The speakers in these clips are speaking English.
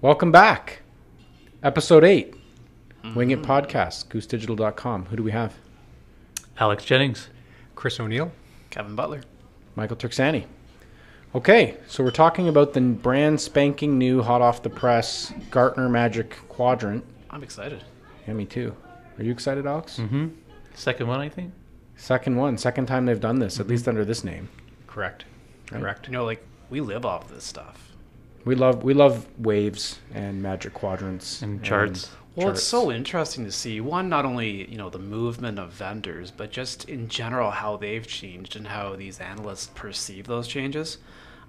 Welcome back. Episode 8. Wing It mm-hmm. Podcast, goosedigital.com. Who do we have? Alex Jennings. Chris O'Neill. Kevin Butler. Michael Turksani. Okay, so we're talking about the brand spanking new, hot off the press Gartner Magic Quadrant. I'm excited. Yeah, me too. Are you excited, Alex? Mm-hmm. Second one, I think. Second one, second time they've done this, at least under this name. Correct. Right. Correct. You know, like we live off this stuff. We love we love waves and magic quadrants And charts. Well, charts. it's so interesting to see one not only you know the movement of vendors, but just in general how they've changed and how these analysts perceive those changes,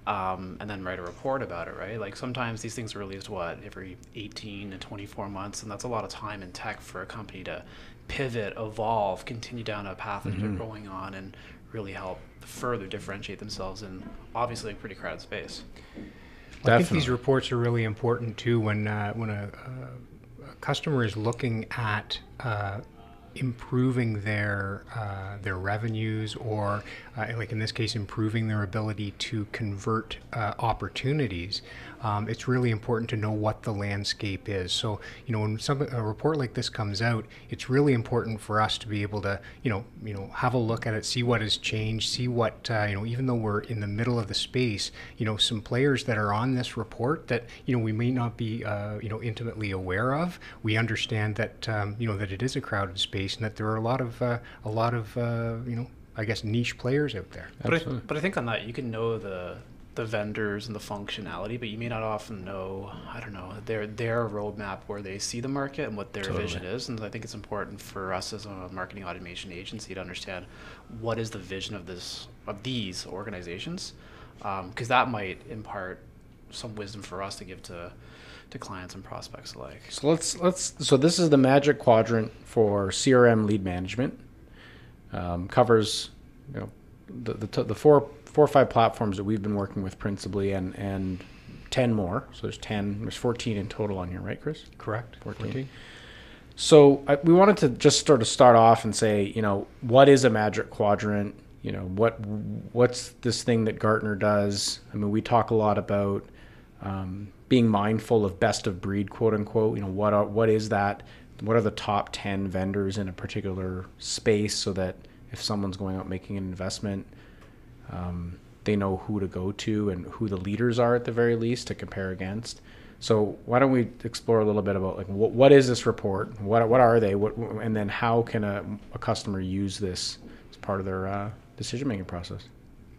um, and then write a report about it. Right? Like sometimes these things are released what every 18 to 24 months, and that's a lot of time in tech for a company to pivot, evolve, continue down a path that they're going on, and really help further differentiate themselves in obviously a pretty crowded space. I think these reports are really important too when uh, when a, a, a customer is looking at uh, improving their uh, their revenues or uh, like in this case improving their ability to convert uh, opportunities um, it's really important to know what the landscape is. So you know when some a report like this comes out it's really important for us to be able to you know you know have a look at it see what has changed see what uh, you know even though we're in the middle of the space you know some players that are on this report that you know we may not be uh, you know intimately aware of. We understand that um, you know that it is a crowded space and that there are a lot of uh, a lot of uh, you know I guess niche players out there. But I, but I think on that you can know the the vendors and the functionality, but you may not often know I don't know their their roadmap where they see the market and what their vision is. And I think it's important for us as a marketing automation agency to understand what is the vision of this of these organizations, because that might impart some wisdom for us to give to to clients and prospects alike. So let's let's so this is the magic quadrant for CRM lead management. Um, covers you know the the, t- the four four or five platforms that we've been working with principally and and ten more. So there's ten. There's fourteen in total on here, right, Chris? correct 14. So I, we wanted to just sort of start off and say, you know, what is a magic quadrant? You know, what what's this thing that Gartner does? I mean, we talk a lot about um, being mindful of best of breed, quote unquote. You know, what are what is that? What are the top ten vendors in a particular space, so that if someone's going out making an investment, um, they know who to go to and who the leaders are at the very least to compare against. So why don't we explore a little bit about like what, what is this report? What what are they? What and then how can a, a customer use this as part of their uh, decision making process?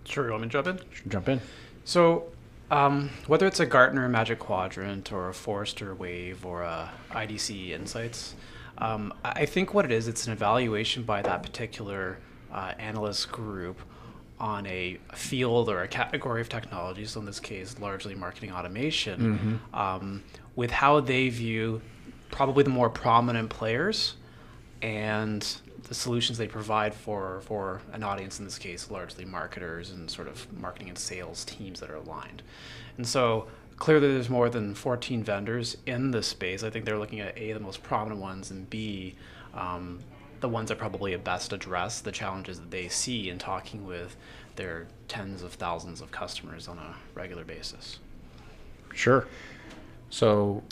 Sure, you want me to jump in? Jump in. So, um, whether it's a Gartner Magic Quadrant or a Forrester Wave or a IDC Insights, um, I I think what it is, it's an evaluation by that particular uh, analyst group on a field or a category of technology. So in this case, largely marketing automation, um, with how they view probably the more prominent players and the solutions they provide for for an audience in this case largely marketers and sort of marketing and sales teams that are aligned and so clearly there's more than 14 vendors in this space i think they're looking at a the most prominent ones and b um, the ones that probably best address the challenges that they see in talking with their tens of thousands of customers on a regular basis Sure. So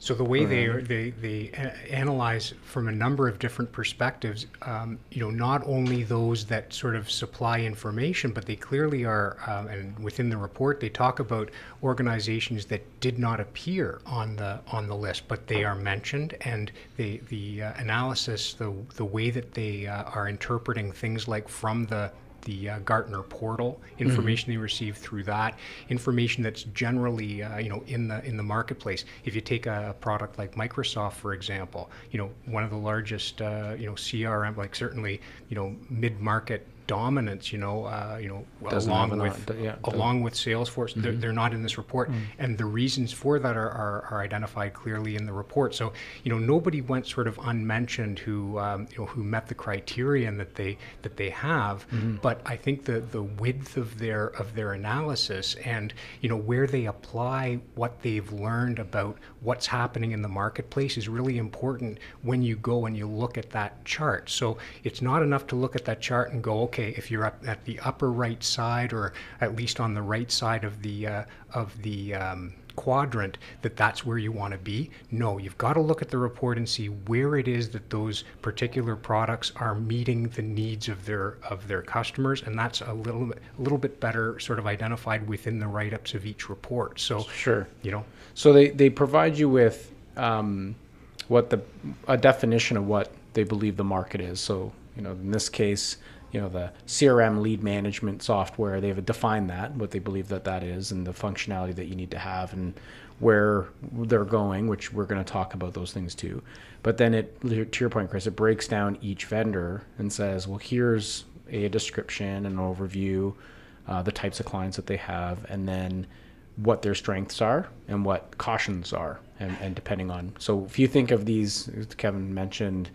So the way they they they analyze from a number of different perspectives, um, you know, not only those that sort of supply information, but they clearly are, um, and within the report they talk about organizations that did not appear on the on the list, but they are mentioned, and the the uh, analysis, the the way that they uh, are interpreting things like from the the uh, Gartner portal information they receive through that information that's generally uh, you know in the in the marketplace. If you take a, product like Microsoft, for example, you know one of the largest uh, you know CRM, like certainly you know mid market dominance, you know, uh, you know, Doesn't along with yeah, Mm-hmm. along with Salesforce, they're, they're not in this report, and the reasons for that are, are, are identified clearly in the report. So, you know, nobody went sort of unmentioned who um, you know who met the criterion that they that they have. Mm-hmm. But I think the the width of their of their analysis and you know where they apply what they've learned about what's happening in the marketplace is really important when you go and you look at that chart. So it's not enough to look at that chart and go, okay, if you're up at the upper right side or at least on the right side of the uh, of the um, quadrant that that's where you want to be. No, you've got to look at the report and see where it is that those particular products are meeting the needs of their of their customers, and that's a little bit a little bit better sort of identified within the write ups of each report. So Sure. you know, So they, they provide you with um, what the a definition of what they believe the market is. So you know, in this case, you know, the CRM lead management software, they've defined that what they believe that that is, and the functionality that you need to have, and where they're going, which we're going to talk about those things too. But then it, to your point, Chris, it breaks down each vendor and says, well, here's a description, an overview, uh, the types of clients that they have, and then what their strengths are and what cautions are and, and depending on. So if you think of these kevin mentioned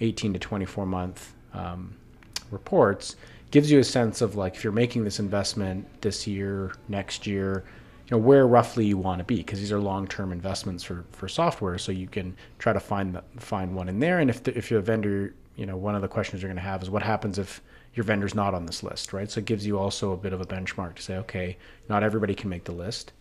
18 to 24 month um, reports gives you a sense of like if you're making this investment this year next year you know where roughly you want to be because these are long-term investments for for software so you can try to find the, find one in there. And if the, if you're a vendor you know one of the questions you're going to have is what happens if your vendor's not on this list right? So it gives you also a bit of a benchmark to say okay not everybody can make the list.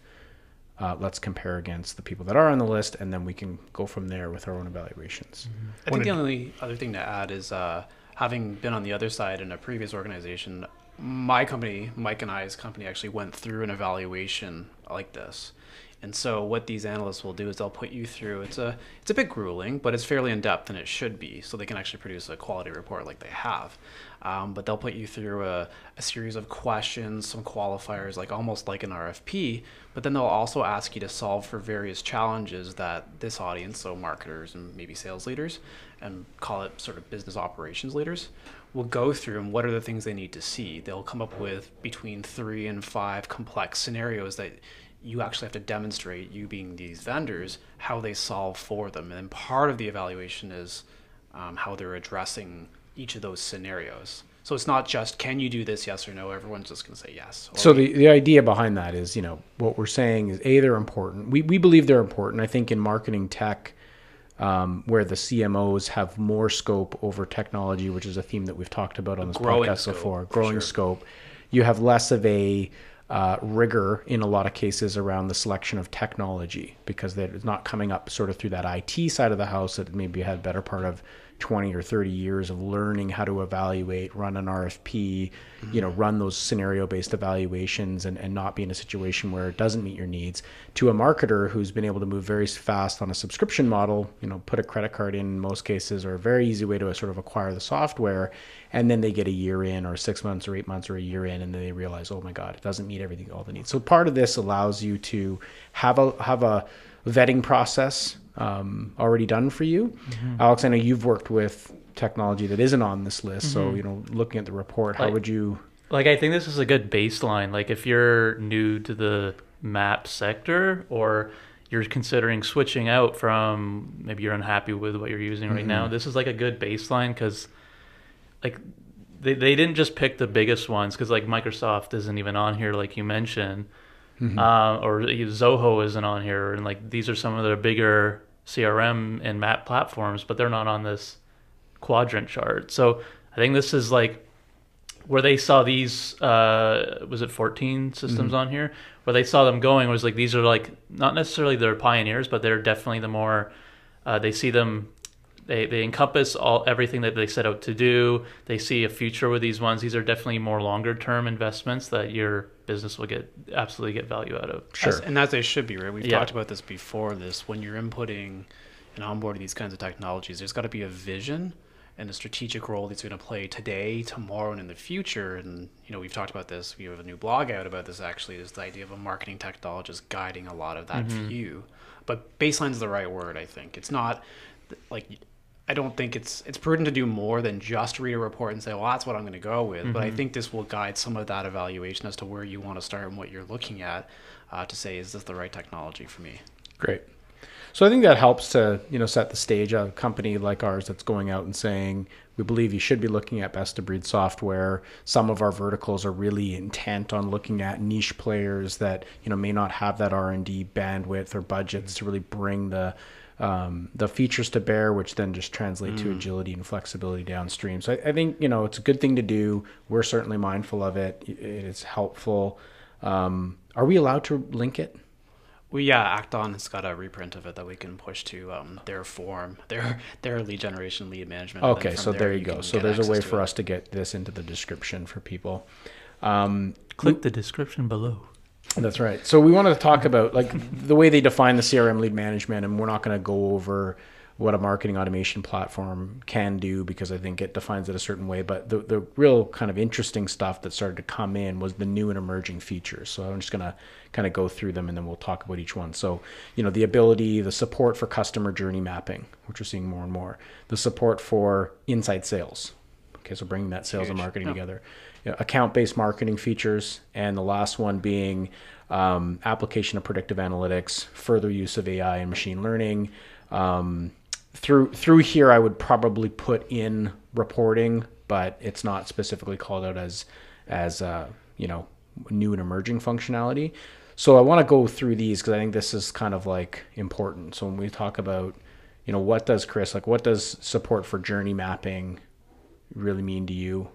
Uh, let's compare against the people that are on the list and then we can go from there with our own evaluations. I think the only other thing to add is uh, having been on the other side in a previous organization, my company, Mike and I's company, actually went through an evaluation like this. And so what these analysts will do is they'll put you through. It's a it's a bit grueling, but it's fairly in depth, and it should be, so they can actually produce a quality report like they have. Um, but they'll put you through a, a series of questions, some qualifiers, like almost like an RFP. But then they'll also ask you to solve for various challenges that this audience, so marketers and maybe sales leaders, and call it sort of business operations leaders, will go through and what are the things they need to see. They'll come up with between three and five complex scenarios that you actually have to demonstrate, you being these vendors, how they solve for them. And then part of the evaluation is um, how they're addressing each of those scenarios. So it's not just can you do this, yes or no. Everyone's just going to say yes. So the, the idea behind that is, you know, what we're saying is a they're important. We we believe they're important. I think in marketing tech, um, where the CMOs have more scope over technology, which is a theme that we've talked about on this growing podcast scope, before, growing sure. scope. You have less of a uh, rigor in a lot of cases around the selection of technology because they're not coming up sort of through that IT side of the house that maybe had better part of 20 or 30 years of learning how to evaluate, run an RFP, you know, mm-hmm. run those scenario based evaluations and, and not be in a situation where it doesn't meet your needs to a marketer who's been able to move very fast on a subscription model, you know, put a credit card in most cases or a very easy way to sort of acquire the software. And then they get a year in or six months or eight months or a year in and then they realize, oh my God, it doesn't meet everything, all the needs. So part of this allows you to have a, have a vetting process um, already done for you. Mm-hmm. Alex, I know you've worked with technology that isn't on this list. So, mm-hmm. you know, looking at the report, how Like- would you? Like I think this is a good baseline. Like if you're new to the map sector or you're considering switching out from maybe you're unhappy with what you're using right now, mm-hmm. this is like a good baseline because like they, they didn't just pick the biggest ones because like Microsoft isn't even on here like you mentioned. Uh, or Zoho isn't on here, and like these are some of the bigger CRM and map platforms, but they're not on this quadrant chart. So I think this is like where they saw these uh was it 14 systems on here? Where they saw them going was like these are like not necessarily their pioneers but they're definitely the more uh, they see them they, they encompass all everything that they set out to do they see a future with these ones these are definitely more longer term investments that your business will get absolutely get value out of Sure. As- and as they should be, right? We've Yeah. talked about this before. This when you're inputting and onboarding these kinds of technologies, there's got to be a vision and a strategic role that's going to play today, tomorrow, and in the future. And you know, we've talked about this. We have a new blog out about this. Actually, is the idea of a marketing technologist guiding a lot of that mm-hmm. view. But baseline is the right word. I think it's not like I don't think it's it's prudent to do more than just read a report and say, well, that's what I'm going to go with. But I think this will guide some of that evaluation as to where you want to start and what you're looking at uh, to say, is this the right technology for me? Great. So I think that helps to you know set the stage. A company like ours that's going out and saying we believe you should be looking at best of breed software. Some of our verticals are really intent on looking at niche players that you know may not have that R and D bandwidth or budgets to really bring the um, the features to bear, which then just translate to agility and flexibility downstream. So I, I think you know it's a good thing to do. We're certainly mindful of it. It is helpful. Um, are we allowed to link it? Well, yeah, Act-On has got a reprint of it that we can push to um, their form, their their lead generation, lead management. Okay, so there you go. So there's a way for it. us to get this into the description for people. Um, Click the description below. That's right. So we wanted to talk about like the way they define the CRM lead management, and we're not going to go over what a marketing automation platform can do because I think it defines it a certain way. But the the real kind of interesting stuff that started to come in was the new and emerging features. So I'm just going to kind of go through them and then we'll talk about each one. So you know the ability, the support for customer journey mapping, which we're seeing more and more. The support for inside sales. Okay, so bringing that sales and marketing together. You know, account-based marketing features, and the last one being um, application of predictive analytics, further use of AI and machine learning. Um, through through here, I would probably put in reporting, but it's not specifically called out as as uh, you know new and emerging functionality. So I want to go through these because I think this is kind of like important. So when we talk about you know what does Chris like what does support for journey mapping really mean to you?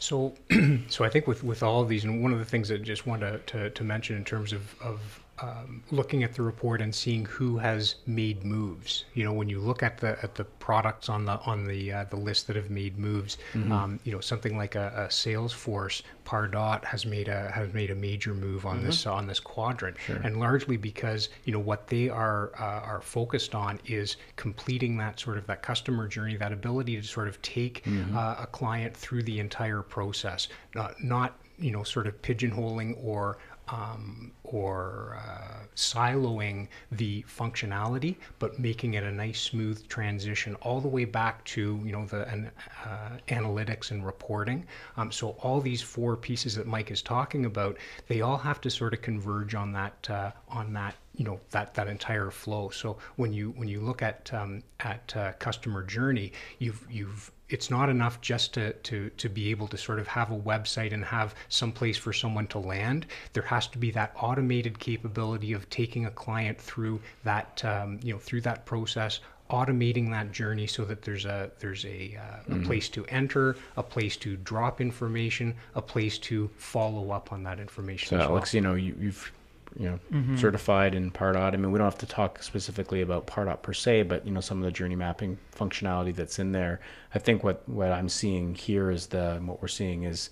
So, so I think with, with all of these, and one of the things that I just wanted to, to, to mention in terms of, of um, looking at the report and seeing who has made moves. You know, when you look at the at the products on the on the uh, the list that have made moves, um, you know, something like a, a Salesforce Pardot has made a has made a major move on this on this quadrant, and largely because you know what they are uh, are focused on is completing that sort of that customer journey, that ability to sort of take uh, a client through the entire process, not not you know sort of pigeonholing or um, or uh, siloing the functionality, but making it a nice smooth transition all the way back to you know the an, uh, analytics and reporting. Um, so all these four pieces that Mike is talking about, they all have to sort of converge on that uh, on that you know that that entire flow. So when you when you look at um, at uh, customer journey, you've you've it's not enough just to, to to be able to sort of have a website and have some place for someone to land. There has to be that automated capability of taking a client through that um, you know through that process, automating that journey so that there's a there's a, uh, a place to enter, a place to drop information, a place to follow up on that information. So as well. Alex, you know, you, you've you know certified in Pardot. I mean, we don't have to talk specifically about Pardot per se, but you know, some of the journey mapping functionality that's in there. I think what what I'm seeing here is the what we're seeing is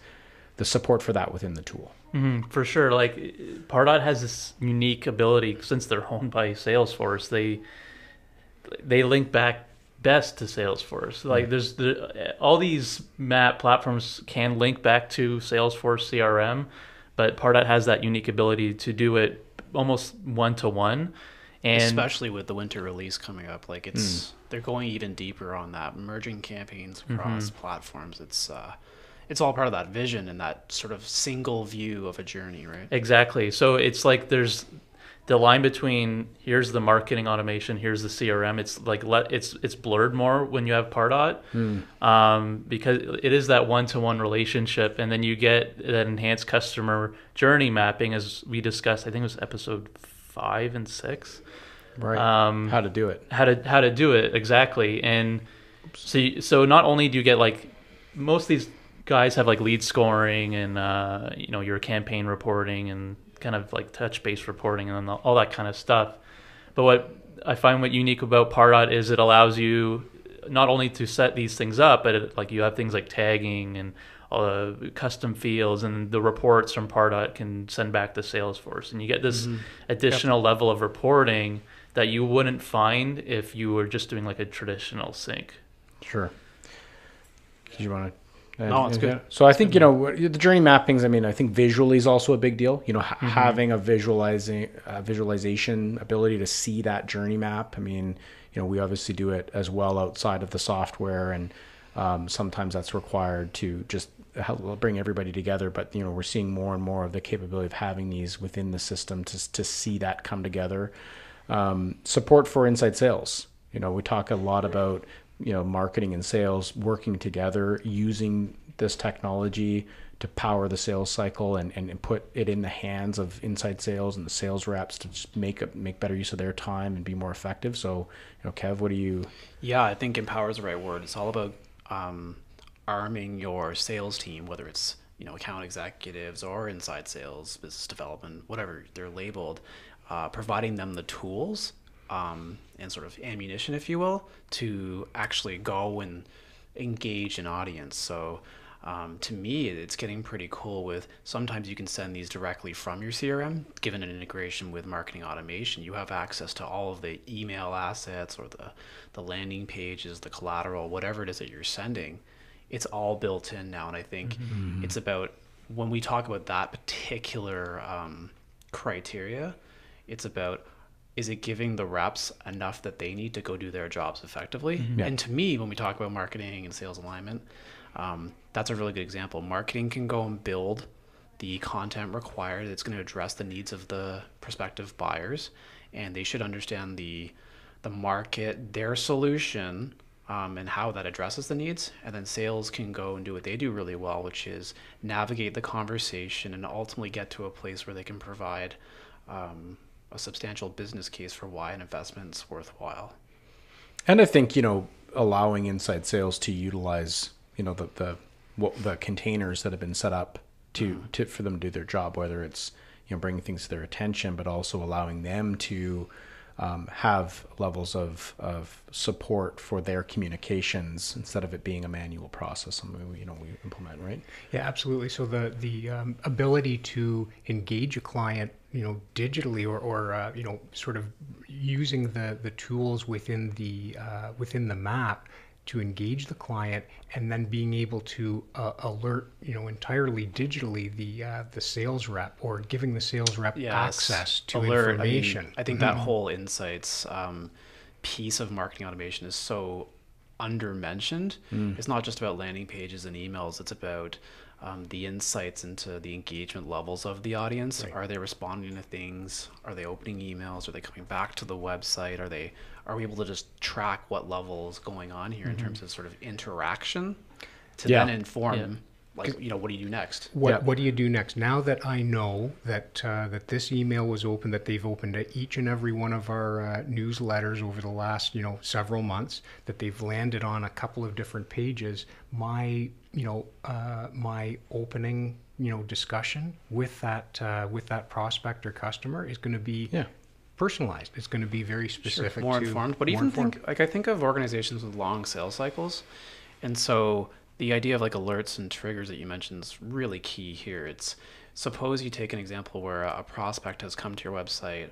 the support for that within the tool. hmm for sure. Like Pardot has this unique ability since they're owned by Salesforce. They they link back best to Salesforce. Like there's the, all these map platforms can link back to Salesforce CRM, but Pardot has that unique ability to do it almost one to one. And especially with the winter release coming up like it's they're going even deeper on that merging campaigns across platforms it's uh it's all part of that vision and that sort of single view of a journey right Exactly. So it's like there's the line between here's the marketing automation, here's the CRM. It's like let it's it's blurred more when you have Pardot, um, because it is that one to one relationship, and then you get that enhanced customer journey mapping, as we discussed. I think it was episode five and six. Right. Um, How to do it. how to how to do it exactly and so you, so not only do you get like most of these guys have like lead scoring and uh, you know your campaign reporting and kind of like touch base reporting and all that kind of stuff but what I find what unique about Pardot is it allows you not only to set these things up but it, like you have things like tagging and all the custom fields and the reports from Pardot can send back to Salesforce and you get this mm-hmm. additional level of reporting that you wouldn't find if you were just doing like a traditional sync. Sure. Did you want to No, it's good. So I think you know the journey mappings. I mean, I think visually is also a big deal. You know, ha- Mm-hmm. having a visualizing uh, visualization ability to see that journey map. I mean, you know, we obviously do it as well outside of the software, and um, sometimes that's required to just help bring everybody together. But you know, we're seeing more and more of the capability of having these within the system to to see that come together. Um, support for inside sales. You know, we talk a lot about you know marketing and sales working together using this technology to power the sales cycle and, and, and put it in the hands of inside sales and the sales reps to just make a, make better use of their time and be more effective. So, you know, Kev, what do you? Yeah, I think empower is the right word. It's all about um, arming your sales team, whether it's you know account executives or inside sales, business development, whatever they're labeled, uh, providing them the tools um, and sort of ammunition, if you will, to actually go and engage an audience. So. Um, to me, it's getting pretty cool with sometimes you can send these directly from your CRM. Given an integration with marketing automation, you have access to all of the email assets or the, the landing pages, the collateral, whatever it is that you're sending. It's all built in now. And I think it's about when we talk about that particular um, criteria, it's about is it giving the reps enough that they need to go do their jobs effectively? And to me, when we talk about marketing and sales alignment, um, that's a really good example. Marketing can go and build the content required that's going to address the needs of the prospective buyers, and they should understand the the market, their solution, um, and how that addresses the needs. And then sales can go and do what they do really well, which is navigate the conversation and ultimately get to a place where they can provide um, a substantial business case for why an investment's worthwhile. And I think you know allowing inside sales to utilize you know the the what the containers that have been set up to to for them to do their job, whether it's you know bringing things to their attention, but also allowing them to um, have levels of, of support for their communications instead of it being a manual process. Something we, you know we implement, right? Yeah, absolutely. So the the um, ability to engage a client, you know, digitally or, or uh, you know, sort of using the the tools within the uh, within the map to engage the client, and then being able to uh, alert, you know, entirely digitally the uh, the sales rep or giving the sales rep Yes. access to Alert. information. I, mean, I think that whole insights um, piece of marketing automation is so undermentioned. It's not just about landing pages and emails. It's about um, the insights into the engagement levels of the audience. Are they responding to things? Are they opening emails? Are they coming back to the website? Are they? Are we able to just track what level is going on here in terms of sort of interaction to Yeah. then inform, Yeah. like you know, what do you do next? What Yeah. What do you do next? Now that I know that uh, that this email was open, that they've opened each and every one of our uh, newsletters over the last you know several months, that they've landed on a couple of different pages. My you know uh, my opening you know discussion with that uh, with that prospect or customer is going to be Yeah. personalized. It's going to be very specific, more to, informed. But more even informed. think like I think of organizations with long sales cycles, and so the idea of like alerts and triggers that you mentioned is really key here. It's suppose you take an example where a, prospect has come to your website.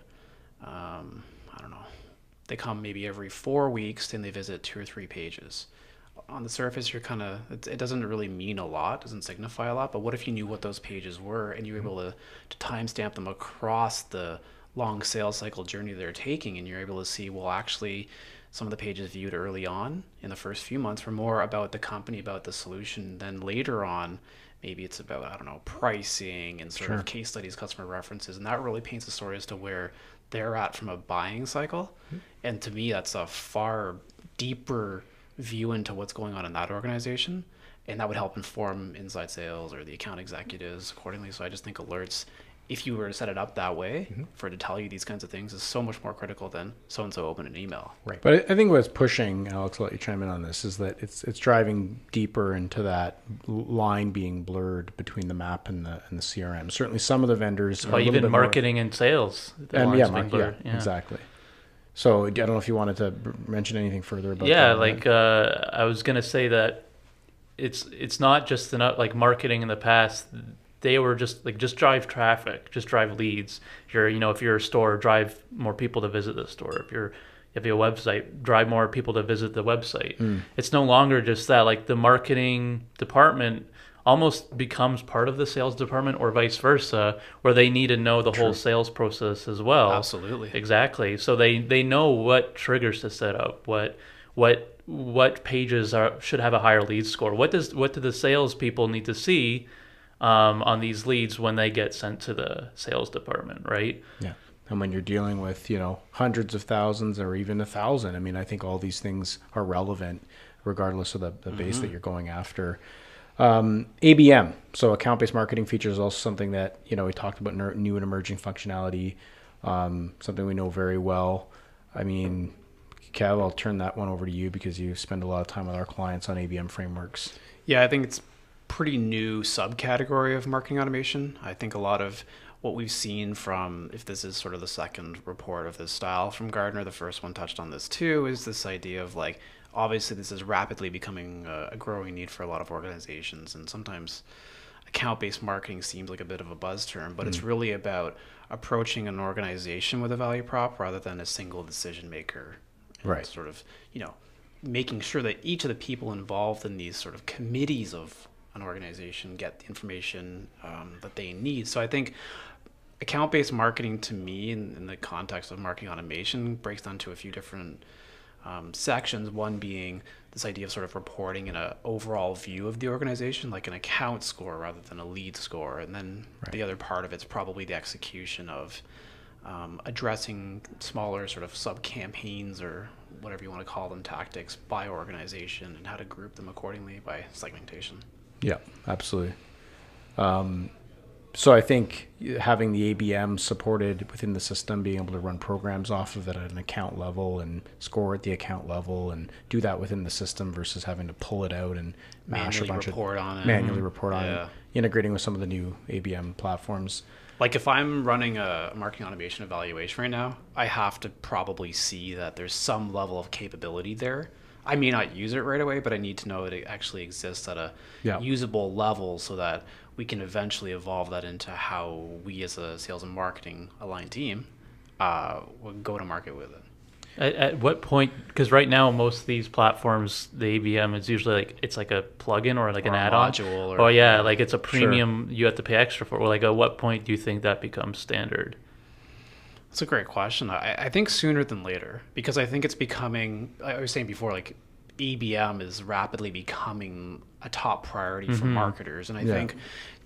Um, I don't know. They come maybe every four weeks and they visit two or three pages. On the surface, you're kind of it, it doesn't really mean a lot, doesn't signify a lot. But what if you knew what those pages were and you were mm-hmm. able to to timestamp them across the long sales cycle journey they're taking, and you're able to see well actually some of the pages viewed early on in the first few months were more about the company, about the solution. Then later on, maybe it's about I don't know pricing and sort Sure. of case studies, customer references, and that really paints a story as to where they're at from a buying cycle. Mm-hmm. And to me, that's a far deeper view into what's going on in that organization. And that would help inform inside sales or the account executives accordingly. So I just think alerts, if you were to set it up that way mm-hmm. for it to tell you these kinds of things, is so much more critical than so and so open an email. right. But I I think what's pushing, Alex, I'll let you chime in on this, is that it's it's driving deeper into that line being blurred between the map and the and the CRM. Certainly, some of the vendors Well, little even bit more- marketing and sales. the and lines yeah, being mark, yeah, yeah. exactly. So I don't know if you wanted to mention anything further about that. yeah that. like uh, i was gonna say that it's it's not just enough like marketing in the past they were just like just drive traffic just drive leads if you're you know if you're a store drive more people to visit the store if you're if you have a website, drive more people to visit the website. It's no longer just that. Like the marketing department almost becomes part of the sales department or vice versa, where they need to know the whole sales process as well. Absolutely. Exactly. So they they know what triggers to set up, what what what pages are should have a higher lead score. What does what do the sales people need to see um, on these leads when they get sent to the sales department, right? Yeah. And when you're dealing with, you know, hundreds of thousands or even a thousand, I mean, I think all these things are relevant regardless of the, the base that you're going after. Um, ABM, so account based marketing features, is also something that, you know, we talked about new and emerging functionality, um, something we know very well. I mean, Kev, I'll turn that one over to you because you spend a lot of time with our clients on ABM frameworks. Yeah, I think it's pretty new subcategory of marketing automation. I think a lot of what we've seen from, if this is sort of the second report of this style from Gartner, the first one touched on this too, is this idea of like, obviously, this is rapidly becoming a, growing need for a lot of organizations. And sometimes account based marketing seems like a bit of a buzz term, but it's really about approaching an organization with a value prop rather than a single decision maker. And Right. Sort of, you know, making sure that each of the people involved in these sort of committees of an organization get the information um, that they need. So I think account based marketing to me, in, in the context of marketing automation, breaks down to a few different um, sections. One being this idea of sort of reporting in an overall view of the organization, like an account score rather than a lead score. And then the other part of it's probably the execution of um, addressing smaller sort of sub campaigns or whatever you want to call them tactics by organization and how to group them accordingly by segmentation. Yeah, absolutely. Um, so I think having the ABM supported within the system, being able to run programs off of it at an account level and score at the account level and do that within the system versus having to pull it out and mash Manually a bunch report of on it. manually report on Yeah. it, integrating with some of the new ABM platforms. Like if I'm running a marketing automation evaluation right now, I have to probably see that there's some level of capability there. I may not use it right away, but I need to know it actually exists at a Yeah. usable level so that we can eventually evolve that into how we as a sales and marketing aligned team uh, would go to market with it. At, at what point? Because right now, most of these platforms, the ABM is usually like it's like a plugin or like Or an a add-on. module or- oh yeah, like it's a premium. You have to pay extra for. Well, like at what point do you think that becomes standard? That's a great question. I, I think sooner than later because I think it's becoming. I was saying before, like ABM is rapidly becoming a top priority for marketers, and I Yeah. think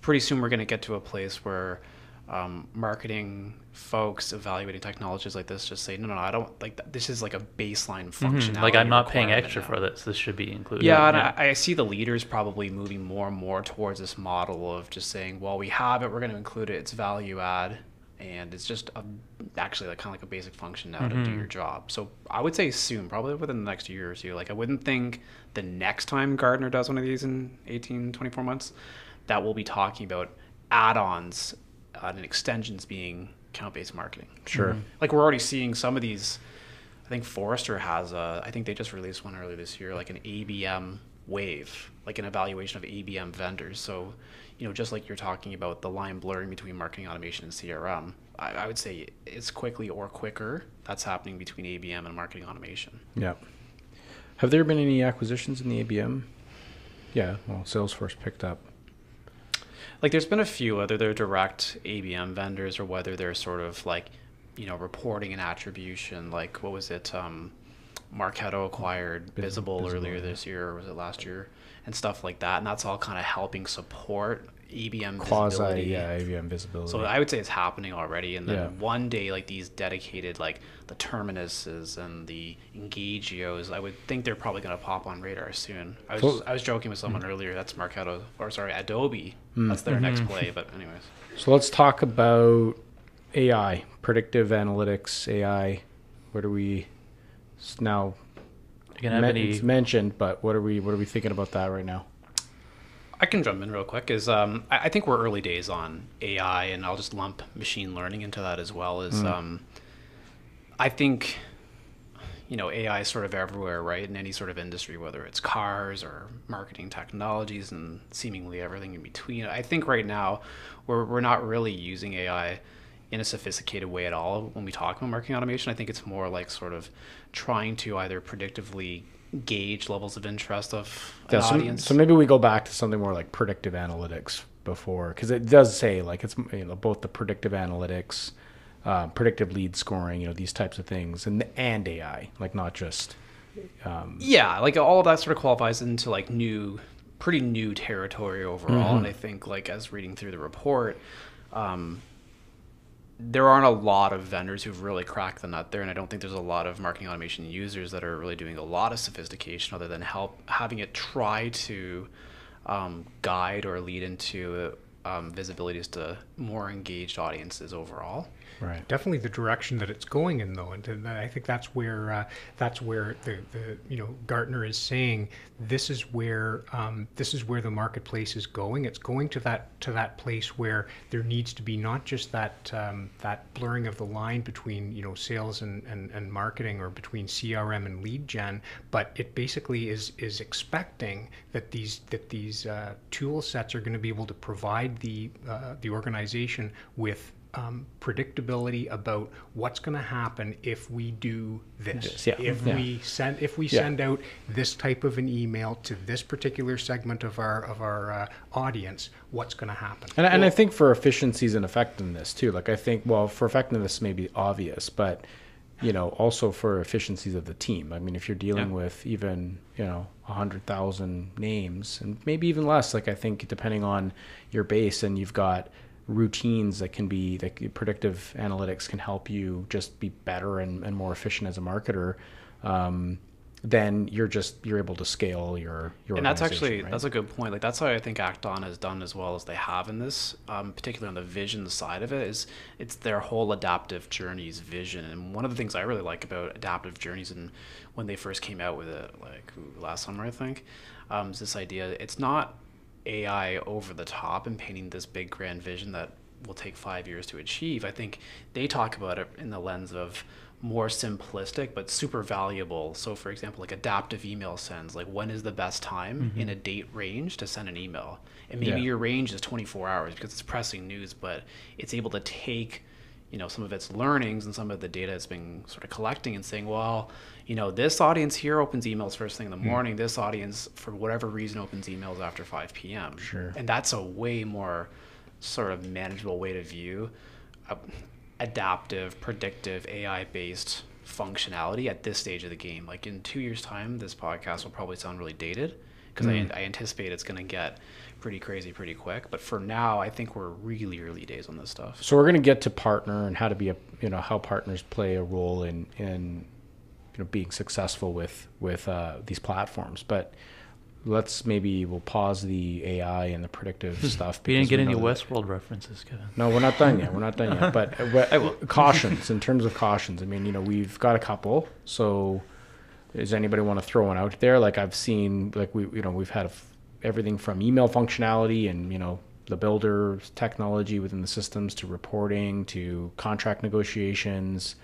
pretty soon we're going to get to a place where um, marketing folks evaluating technologies like this just say, no, no, no I don't like that. This is like a baseline functionality. Mm-hmm. Like I'm not paying extra now." for this. This should be included. Yeah, and I, I see the leaders probably moving more and more towards this model of just saying, well, we have it, we're going to include it, it's value add, and it's just a, actually like kind of like a basic function now to do your job. So I would say soon, probably within the next year or two. Like I wouldn't think the next time Gartner does one of these in 18, 24 months, that we'll be talking about add-ons uh, and extensions being account-based marketing. Sure. Like we're already seeing some of these. I think Forrester has a. I think they just released one earlier this year, like an ABM wave, like an evaluation of ABM vendors. So, you know, just like you're talking about the line blurring between marketing automation and CRM, I, I would say it's quickly or quicker that's happening between ABM and marketing automation. Yeah. Have there been any acquisitions in the ABM? Yeah. Well, Salesforce picked up. Like there's been a few, whether they're direct ABM vendors or whether they're sort of like, you know, reporting and attribution. Like what was it? Um, Marketo acquired Bizible, Bizible, earlier yeah. this year, or was it last year? And stuff like that. And that's all kind of helping support EBM Quasi, visibility. yeah, ABM visibility. So I would say it's happening already, and then Yeah. one day, like these dedicated, like the Terminuses and the Engagios, I would think they're probably going to pop on radar soon. I was So- I was joking with someone mm. earlier. That's Marketo, or sorry, Adobe. Mm. That's their next mm-hmm. play. But anyways, So let's talk about AI, predictive analytics, AI. What do we it's now? You can have men- any. It's mentioned, but what are we? What are we thinking about that right now? I can jump in real quick. Is um, I, I think we're early days on AI, and I'll just lump machine learning into that as well. Is um, I think you know AI is sort of everywhere, right? In any sort of industry, whether it's cars or marketing technologies, and seemingly everything in between. I think right now we're we're not really using AI in a sophisticated way at all when we talk about marketing automation. I think it's more like sort of trying to either predictively gauge levels of interest of an Yeah, so, audience. so maybe we go back to something more like predictive analytics before, because it does say like it's you know both the predictive analytics, uh, predictive lead scoring, you know these types of things, and and AI, like not just yeah, like all of that sort of qualifies into like new, pretty new territory overall. Mm-hmm. And I think like as reading through the report, um, there aren't a lot of vendors who've really cracked the nut there, and I don't think there's a lot of marketing automation users that are really doing a lot of sophistication other than help having it try to um, guide or lead into um, visibilities to more engaged audiences overall. Right. definitely the direction that it's going in though and i think that's where uh, that's where the, the you know gartner is saying this is where um, this is where the marketplace is going it's going to that to that place where there needs to be not just that um, that blurring of the line between you know sales and, and, and marketing or between crm and lead gen but it basically is is expecting that these that these uh, tool sets are going to be able to provide the uh, the organization with um, predictability about what's going to happen if we do this. Yes, yeah, If yeah. we send if we Yeah. send out this type of an email to this particular segment of our of our uh, audience, what's going to happen? And, and I think for efficiencies and effectiveness too. Like I think, well, for effectiveness may be obvious, but you know, also for efficiencies of the team. I mean, if you're dealing Yeah. with even you know a hundred thousand names and maybe even less, like I think depending on your base, and you've got routines that can be that predictive analytics can help you just be better and, and more efficient as a marketer. Um, then you're just you're able to scale your your and that's actually right? that's a good point like that's how i think Act-On has done as well as they have in this um, particularly on the vision side of it is it's their whole adaptive journeys vision and one of the things i really like about adaptive journeys and when they first came out with it like last summer i think um, is this idea it's not ai over the top and painting this big grand vision that will take five years to achieve i think they talk about it in the lens of more simplistic but super valuable. So, for example, like adaptive email sends, like when is the best time in mm-hmm. a date range to send an email? And maybe Yeah. your range is 24 hours because it's pressing news, but it's able to take, you know, some of its learnings and some of the data it's been sort of collecting and saying, well, you know, this audience here opens emails first thing in the morning. This audience, for whatever reason, opens emails after 5 p.m. Sure. And that's a way more sort of manageable way to view uh, adaptive, predictive, AI based functionality at this stage of the game. Like in two years' time, this podcast will probably sound really dated because I, I anticipate it's going to get pretty crazy pretty quick. But for now, I think we're really early days on this stuff. So we're going to get to partner and how to be a you know how partners play a role in in you know being successful with with uh, these platforms. But let's maybe we'll pause the AI and the predictive stuff. We didn't get any Westworld references, Kevin. No, we're not done yet. We're not done yet. But uh, cautions in terms of cautions. I mean, you know, we've got a couple. So does anybody want to throw one out there? Like I've seen, like we, you know, we've had a f everything from email functionality and you know the builder technology within the systems to reporting to contract negotiations.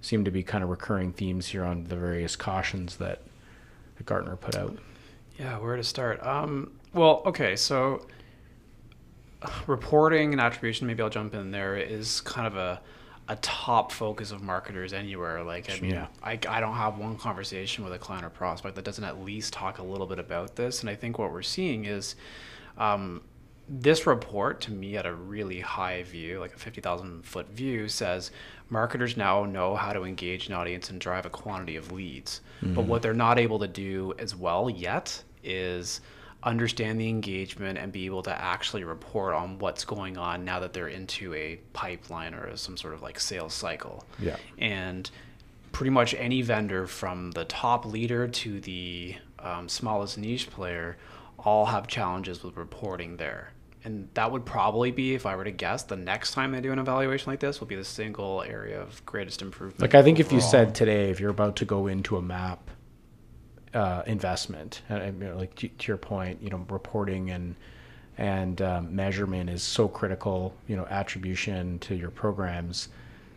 Seem to be kind of recurring themes here on the various cautions that, that Gartner put out. Yeah, where to start? Um, well, okay, so reporting and attribution, maybe I'll jump in there, is kind of a, a top focus of marketers anywhere. Like, I mean, Yeah. I, I don't have one conversation with a client or prospect that doesn't at least talk a little bit about this. And I think what we're seeing is um, this report, to me, at a really high view, like a 50,000 foot view, says marketers now know how to engage an audience and drive a quantity of leads. But what they're not able to do as well yet is understand the engagement and be able to actually report on what's going on now that they're into a pipeline or some sort of like sales cycle. Yeah. And pretty much any vendor from the top leader to the um, smallest niche player all have challenges with reporting there. And that would probably be, if I were to guess, the next time they do an evaluation like this will be the single area of greatest improvement. Like I think if you said today, if you're about to go into a map uh, investment, and, and, you know, like to, to your point, you know, reporting and and um, measurement is so critical. You know, attribution to your programs.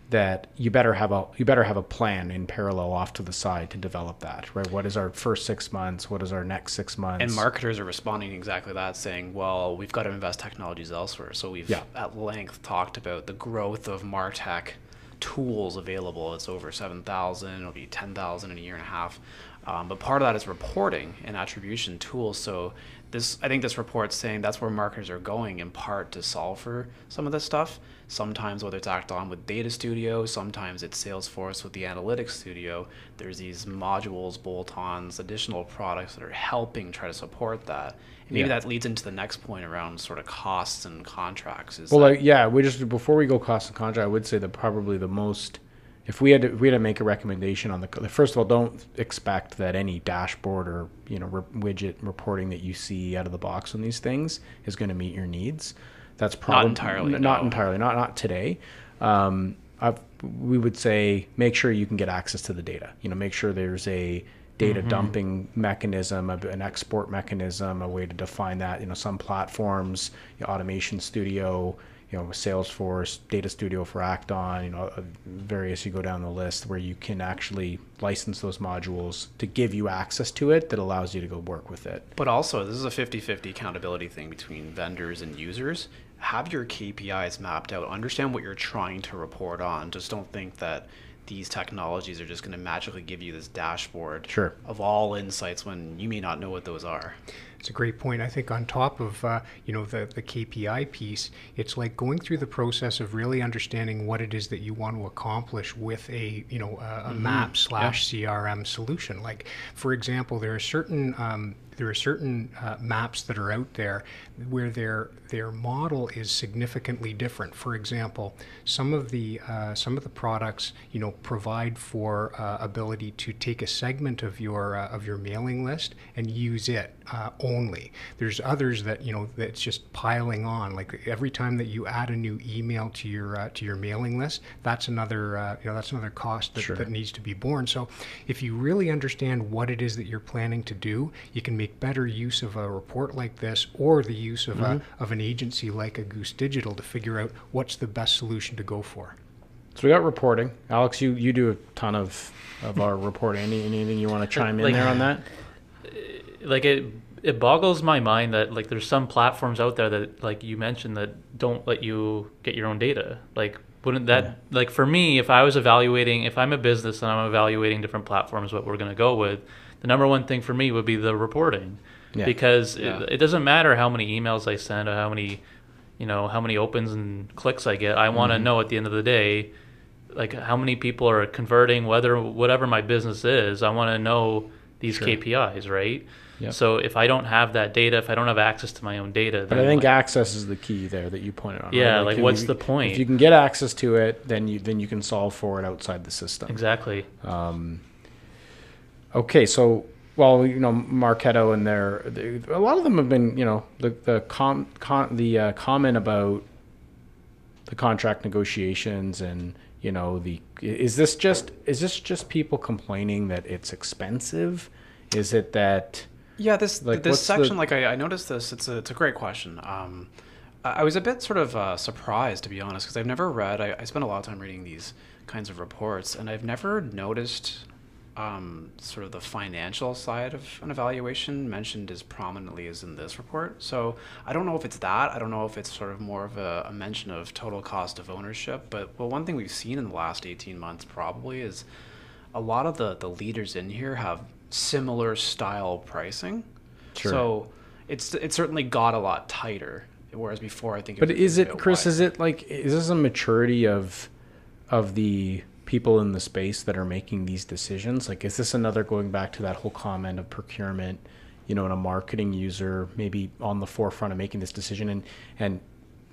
That you better have a you better have a plan in parallel off to the side to develop that right what is our first six months what is our next six months And marketers are responding exactly that, saying, "Well, we've got to invest technologies elsewhere." So we've Yeah. at length talked about the growth of Martech tools available. It's over seven thousand. It'll be ten thousand in a year and a half. Um, but part of that is reporting and attribution tools. So this, I think, this report's saying that's where marketers are going in part to solve for some of this stuff. Sometimes whether it's Act-On with Data Studio, sometimes it's Salesforce with the Analytics Studio. There's these modules, bolt-ons, additional products that are helping try to support that. And maybe Yeah. that leads into the next point around sort of costs and contracts. Is well that- like yeah we just before we go cost and contract i would say that probably the most if we had to, if we had to make a recommendation on the first of all don't expect that any dashboard or you know re- widget reporting that you see out of the box on these things is going to meet your needs that's probably not entirely, not no. entirely not not today um, I've, we would say make sure you can get access to the data you know make sure there's a data dumping mechanism, a- an export mechanism, a way to define that. You know, some platforms, you know, Automation Studio, you know, Salesforce, Data Studio for Act-On, you know, uh, various. You go down the list where you can actually license those modules to give you access to it that allows you to go work with it. But also, this is a 50 50 accountability thing between vendors and users. Have your KPIs mapped out. Understand what you're trying to report on. Just don't think that these technologies are just going to magically give you this dashboard Sure. of all insights when you may not know what those are. It's a great point. I think on top of uh, you know the the KPI piece, it's like going through the process of really understanding what it is that you want to accomplish with a you know a, a map slash CRM solution. Like for example, there are certain um, there are certain uh, maps that are out there where their their model is significantly different. For example, some of the uh, some of the products you know provide for uh, ability to take a segment of your uh, of your mailing list and use it uh, only. There's others that you know that's just piling on. Like every time that you add a new email to your uh, to your mailing list, that's another uh, you know that's another cost that, Sure. that needs to be borne. So if you really understand what it is that you're planning to do, you can make better use of a report like this or the use of a, mm-hmm. of an agency like a Goose Digital to figure out what's the best solution to go for. So we got reporting. Alex, you, you do a ton of, of our reporting. Any, anything you want to chime in there on that? Uh, like it it boggles my mind that like there's some platforms out there that like you mentioned that don't let you get your own data like wouldn't that like for me if i was evaluating if i'm a business and i'm evaluating different platforms what we're going to go with the number one thing for me would be the reporting Yeah. because Yeah. it, it doesn't matter how many emails i send or how many you know how many opens and clicks i get i want to mm-hmm. know at the end of the day like how many people are converting whether whatever my business is i want to know these Sure. kpis right Yep. so if i don't have that data if i don't have access to my own data But I think like, access is the key there that you pointed on. Yeah, right? like, if what's you- the point? If you can get access to it, then you then you can solve for it outside the system. exactly um, Okay, so well, you know, Marketo and their they, a lot of them have been, you know, the the com, con the uh, comment about the contract negotiations and you know the is this just is this just people complaining that it's expensive? Is it that Yeah, this Like, this what's the- section, like I, I noticed this. It's a it's a great question. Um, I was a bit sort of uh, surprised, to be honest, because I've never read. I, I spent a lot of time reading these kinds of reports, and I've never noticed um, sort of the financial side of an evaluation mentioned as prominently as in this report. So I don't know if it's that. I don't know if it's sort of more of a, a mention of total cost of ownership. But well, one thing we've seen in the last eighteen months probably is a lot of the the leaders in here have similar style pricing. Sure. So it's it's certainly got a lot tighter. Whereas before, I think. But was is it, Chris? Is it like is this a maturity of of the people in the space that are making these decisions? Like, is this another going back to that whole comment of procurement? You know, and a marketing user maybe on the forefront of making this decision, and and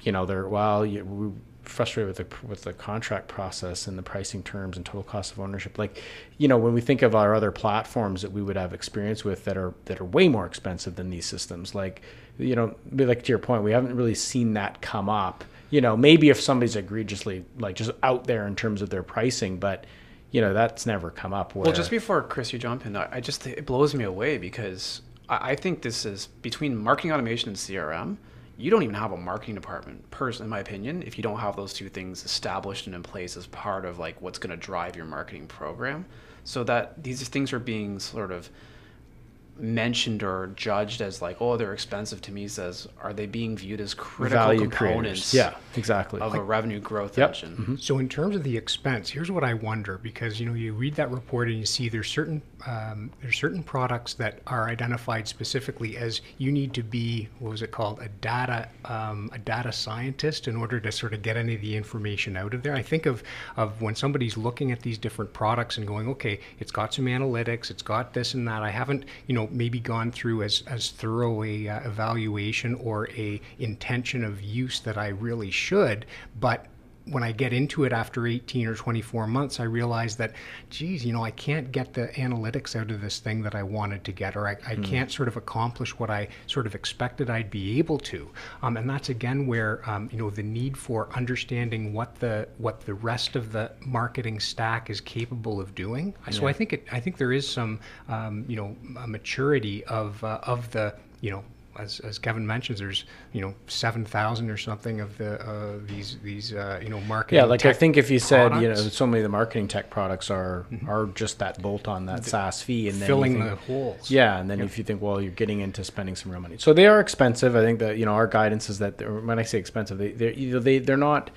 you know they're well, you, we're frustrated with the with the contract process and the pricing terms and total cost of ownership. Like, you know, when we think of our other platforms that we would have experience with that are that are way more expensive than these systems, like you know, like to your point, we haven't really seen that come up. You know, maybe if somebody's egregiously like just out there in terms of their pricing, but you know, that's never come up. Where, Well, just before Chris, you jump in, I I just it blows me away because I, I think this is between marketing automation and CRM. you don't even have a marketing department, person, in my opinion, if you don't have those two things established and in place as part of like what's going to drive your marketing program. So that these things are being sort of mentioned or judged as like, oh, they're expensive to me says, are they being viewed as critical Value components creators. Yeah, exactly. of a revenue growth Yep. engine? So in terms of the expense, here's what I wonder because you know you read that report and you see there's certain um, there's certain products that are identified specifically as you need to be what was it called a data um, a data scientist in order to sort of get any of the information out of there. I think of of when somebody's looking at these different products and going, okay, it's got some analytics, it's got this and that. I haven't you know maybe gone through as as thorough a uh, evaluation or a intention of use that I really should, but when I get into it after 18 or 24 months, I realize that, geez, you know, I can't get the analytics out of this thing that I wanted to get, or I, I can't sort of accomplish what I sort of expected I'd be able to. Um, and that's again where, um, you know, the need for understanding what the what the rest of the marketing stack is capable of doing. So I think it, I think there is some, um, you know, maturity of uh, of the, you know, as, as Kevin mentions, there's you know seven thousand or something of the uh, these these uh, you know marketing. yeah, like I think if you said, you know. Mm-hmm. so many of the marketing tech products are are just that bolt on that SaaS fee, and then filling think- the holes. Yeah, and then if you think, well, you're getting into spending some real money, so they are expensive. I think that you know our guidance is that when I say expensive, they they're you know, they they're not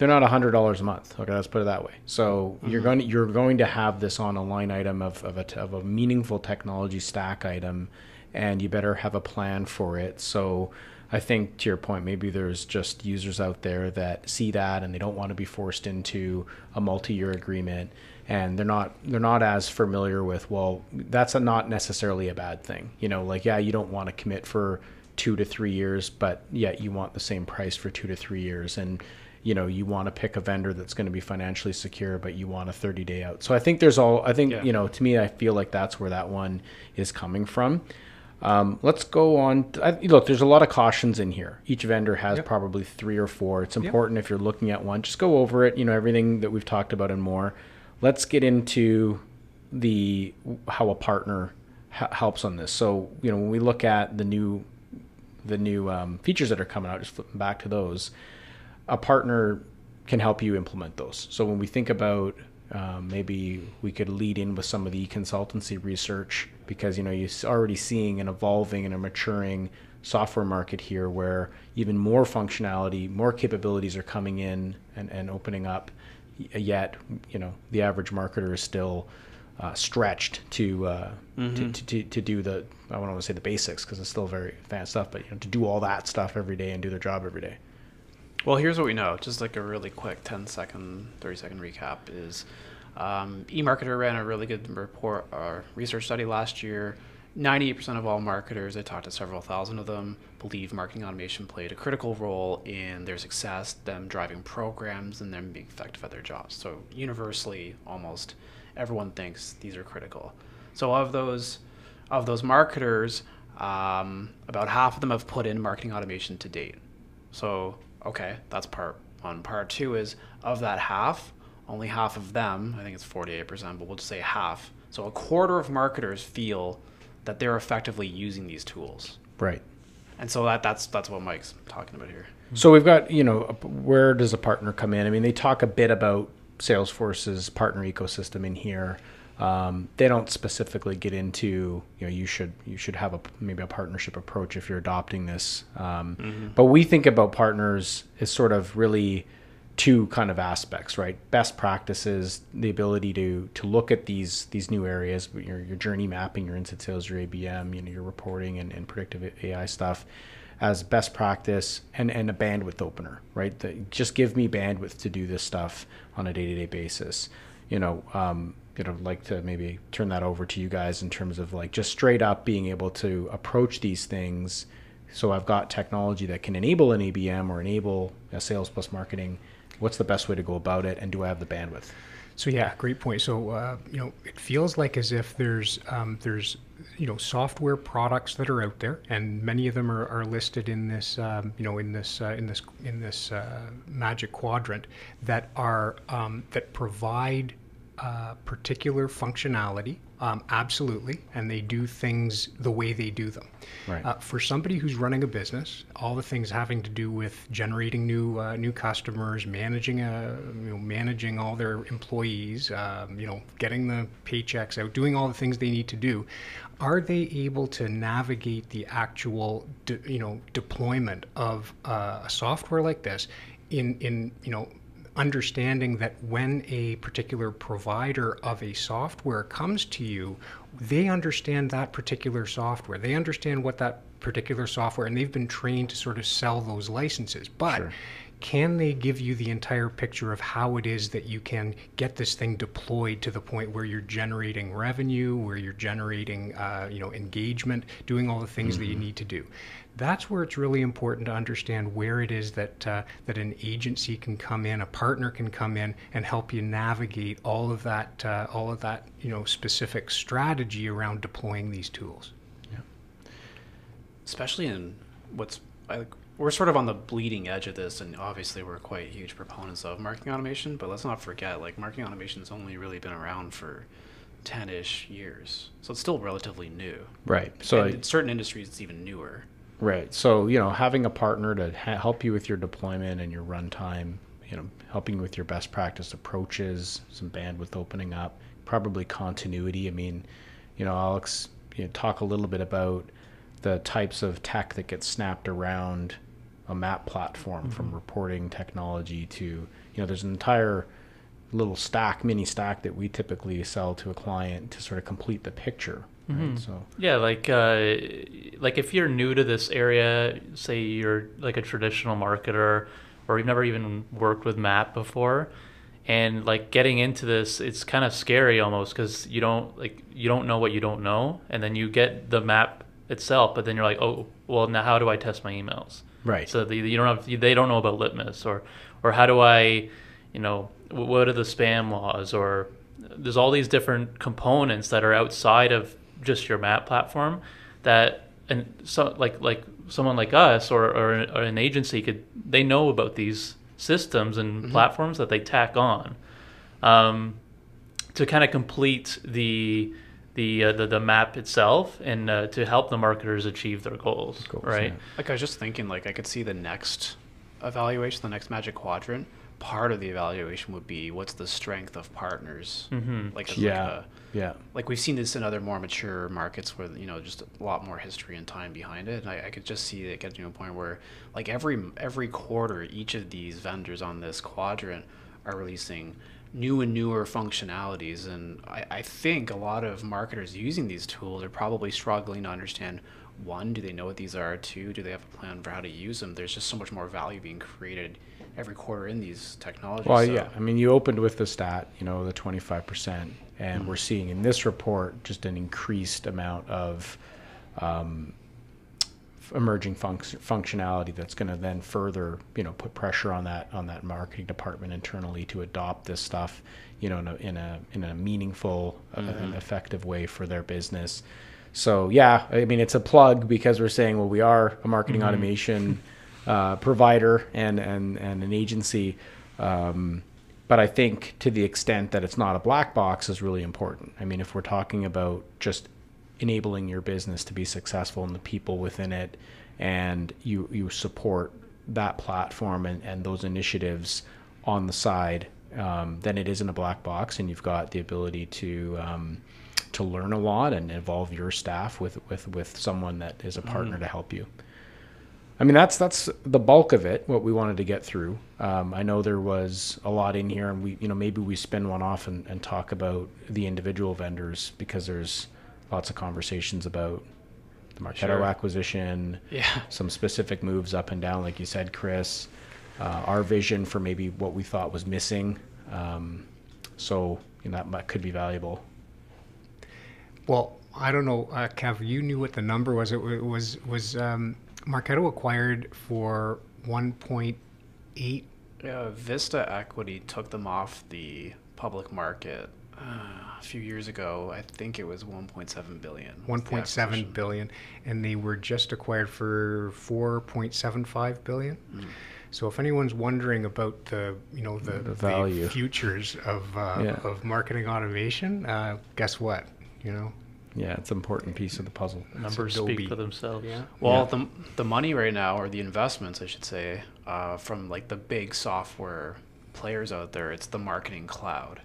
they're not hundred dollars a month. Okay, let's put it that way. So you're going to, you're going to have this on a line item of of a, of a meaningful technology stack item, and you better have a plan for it. So. I think to your point, maybe there's just users out there that see that and they don't want to be forced into a multi-year agreement and they're not they're not as familiar with well that's a, not necessarily a bad thing you know like yeah you don't want to commit for two to three years but yet you want the same price for two to three years and you know you want to pick a vendor that's going to be financially secure but you want a 30 day out so i think there's all i think Yeah. you know to me i feel like that's where that one is coming from um, let's go on. I, look, there's a lot of cautions in here. Each vendor has Yep. probably three or four. It's important if you're looking at one, just go over it. You know everything that we've talked about and more. Let's get into the how a partner h- helps on this. So you know when we look at the new the new um, features that are coming out, just flipping back to those, a partner can help you implement those. So when we think about um, maybe we could lead in with some of the consultancy research because you know you're already seeing an evolving and a maturing software market here where even more functionality, more capabilities are coming in and, and opening up. Yet, you know, the average marketer is still uh, stretched to, uh, to, to, to to do the I don't want to say the basics because it's still very advanced stuff, but you know, to do all that stuff every day and do their job every day. Well, here's what we know. Just like a really quick 10 second, 30 second recap is um, eMarketer ran a really good report or research study last year. 98% of all marketers, I talked to several thousand of them, believe marketing automation played a critical role in their success, them driving programs, and them being effective at their jobs. So, universally, almost everyone thinks these are critical. So, of those, of those marketers, um, about half of them have put in marketing automation to date. So, okay, that's part one. Part two is of that half, only half of them, I think it's 48%, but we'll just say half. So, a quarter of marketers feel that they're effectively using these tools. Right. And so that, that's that's what Mike's talking about here. So we've got, you know, where does a partner come in? I mean, they talk a bit about Salesforce's partner ecosystem in here. Um, they don't specifically get into, you know, you should you should have a maybe a partnership approach if you're adopting this. Um, But we think about partners as sort of really two kind of aspects, right? Best practices, the ability to to look at these these new areas, your your journey mapping, your inside sales, your ABM, you know, your reporting and, and predictive AI stuff as best practice and, and a bandwidth opener, right? The, just give me bandwidth to do this stuff on a day-to-day basis. You know, um, you know, like to maybe turn that over to you guys in terms of like just straight up being able to approach these things. So I've got technology that can enable an ABM or enable a sales plus marketing. What's the best way to go about it, and do I have the bandwidth? So yeah, great point. So uh, you know, it feels like as if there's um, there's you know software products that are out there, and many of them are, are listed in this um, you know in this uh, in this in this uh, magic quadrant that are um, that provide uh, particular functionality, um, absolutely, and they do things the way they do them. Right. Uh, for somebody who's running a business, all the things having to do with generating new uh, new customers, managing a, you know, managing all their employees, um, you know, getting the paychecks out, doing all the things they need to do, are they able to navigate the actual, de- you know, deployment of uh, a software like this in in you know understanding that when a particular provider of a software comes to you, they understand that particular software. They understand what that particular software, and they've been trained to sort of sell those licenses. But Sure. can they give you the entire picture of how it is that you can get this thing deployed to the point where you're generating revenue, where you're generating, uh, you know, engagement, doing all the things that you need to do? That's where it's really important to understand where it is that uh, that an agency can come in, a partner can come in, and help you navigate all of that, uh, all of that, you know, specific strategy around deploying these tools. Yeah, especially in what's I, we're sort of on the bleeding edge of this, and obviously we're quite huge proponents of marketing automation. But let's not forget, like marketing automation's only really been around for ten-ish years, so it's still relatively new. Right. So and in certain industries, it's even newer. Right. So, you know, having a partner to ha- help you with your deployment and your runtime, you know, helping with your best practice approaches, some bandwidth opening up, probably continuity. I mean, you know, Alex, you know, talk a little bit about the types of tech that gets snapped around a map platform from mm-hmm. reporting technology to, you know, there's an entire little stack, mini stack that we typically sell to a client to sort of complete the picture. Right. So, Yeah, like uh, like if you're new to this area, say you're like a traditional marketer, or you've never even worked with Map before, and like getting into this, it's kind of scary almost because you don't like you don't know what you don't know, and then you get the map itself, but then you're like, oh, well, now how do I test my emails? right. So the, you don't have they don't know about Litmus or or how do I, you know, what are the spam laws or there's all these different components that are outside of just your map platform that and so like like someone like us or, or, or an agency could they know about these systems and platforms that they tack on um, to kind of complete the the, uh, the the map itself and uh, to help the marketers achieve their goals, Goals, right? yeah. Like I was just thinking, like I could see the next evaluation, the next Magic Quadrant. Part of the evaluation would be what's the strength of partners. Mhm. Like, Yeah. like, a, yeah. like we've seen this in other more mature markets where you know just a lot more history and time behind it. And I, I could just see it getting to a point where, like every every quarter, each of these vendors on this quadrant are releasing new and newer functionalities. And I, I think a lot of marketers using these tools are probably struggling to understand. One, do they know what these are? Two, do they have a plan for how to use them? There's just so much more value being created every quarter in these technologies. Well, so- yeah. I mean, you opened with the stat, you know, the 25%, and we're seeing in this report just an increased amount of um, emerging func- functionality that's going to then further, you know, put pressure on that on that marketing department internally to adopt this stuff, you know, in a in a, in a meaningful, uh, and effective way for their business. So yeah, I mean, it's a plug because we're saying, well, we are a marketing automation uh, provider and, and, and an agency. Um, but I think to the extent that it's not a black box is really important. I mean, if we're talking about just enabling your business to be successful and the people within it, and you, you support that platform and, and those initiatives on the side, um, then it isn't a black box, and you've got the ability to um, to learn a lot and involve your staff with with with someone that is a partner to help you. I mean, that's that's the bulk of it. What we wanted to get through. Um, I know there was a lot in here, and we, you know, maybe we spin one off and, and talk about the individual vendors because there's lots of conversations about the Marketo Sure. acquisition, Yeah. some specific moves up and down, like you said, Chris. Uh, our vision for maybe what we thought was missing. Um, so you know, that might, could be valuable. Well, I don't know, uh, Kev. You knew what the number was. It was was um, Marketo acquired for 1.8. Yeah, Vista Equity took them off the public market uh, a few years ago. I think it was 1.7 billion. was the 1.7 acquisition. billion, and they were just acquired for 4.75 billion. So if anyone's wondering about the you know the, The value. futures of uh, Yeah. of marketing automation, uh, guess what? You know, Yeah, it's an important piece of the puzzle. Numbers speak for themselves. yeah. Well, Yeah. the the money right now, or the investments, I should say, uh, from like the big software players out there, it's the marketing cloud,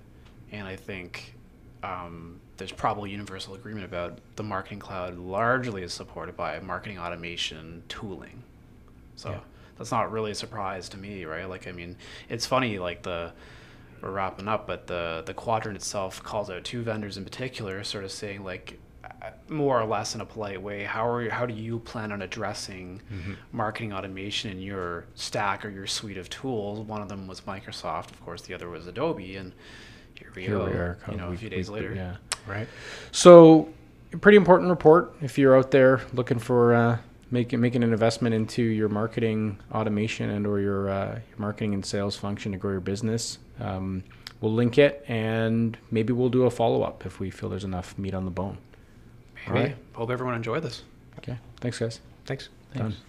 and I think um, there's probably universal agreement about the marketing cloud largely is supported by marketing automation tooling. So Yeah. that's not really a surprise to me, right? Like, I mean, it's funny, like the we're wrapping up, but the the quadrant itself calls out two vendors in particular, sort of saying like uh, more or less in a polite way, how are how do you plan on addressing marketing automation in your stack or your suite of tools? One of them was Microsoft, of course. The other was Adobe, and here we Here go. we are. you know, a few days we- later. Yeah. Right. So, pretty important report if you're out there looking for uh, making making an investment into your marketing automation and or your uh, your marketing and sales function to grow your business. Um, we'll link it and maybe we'll do a follow up if we feel there's enough meat on the bone. Maybe. Alright. Hope everyone enjoyed this. Okay. Thanks, guys. Thanks. Thanks. Done.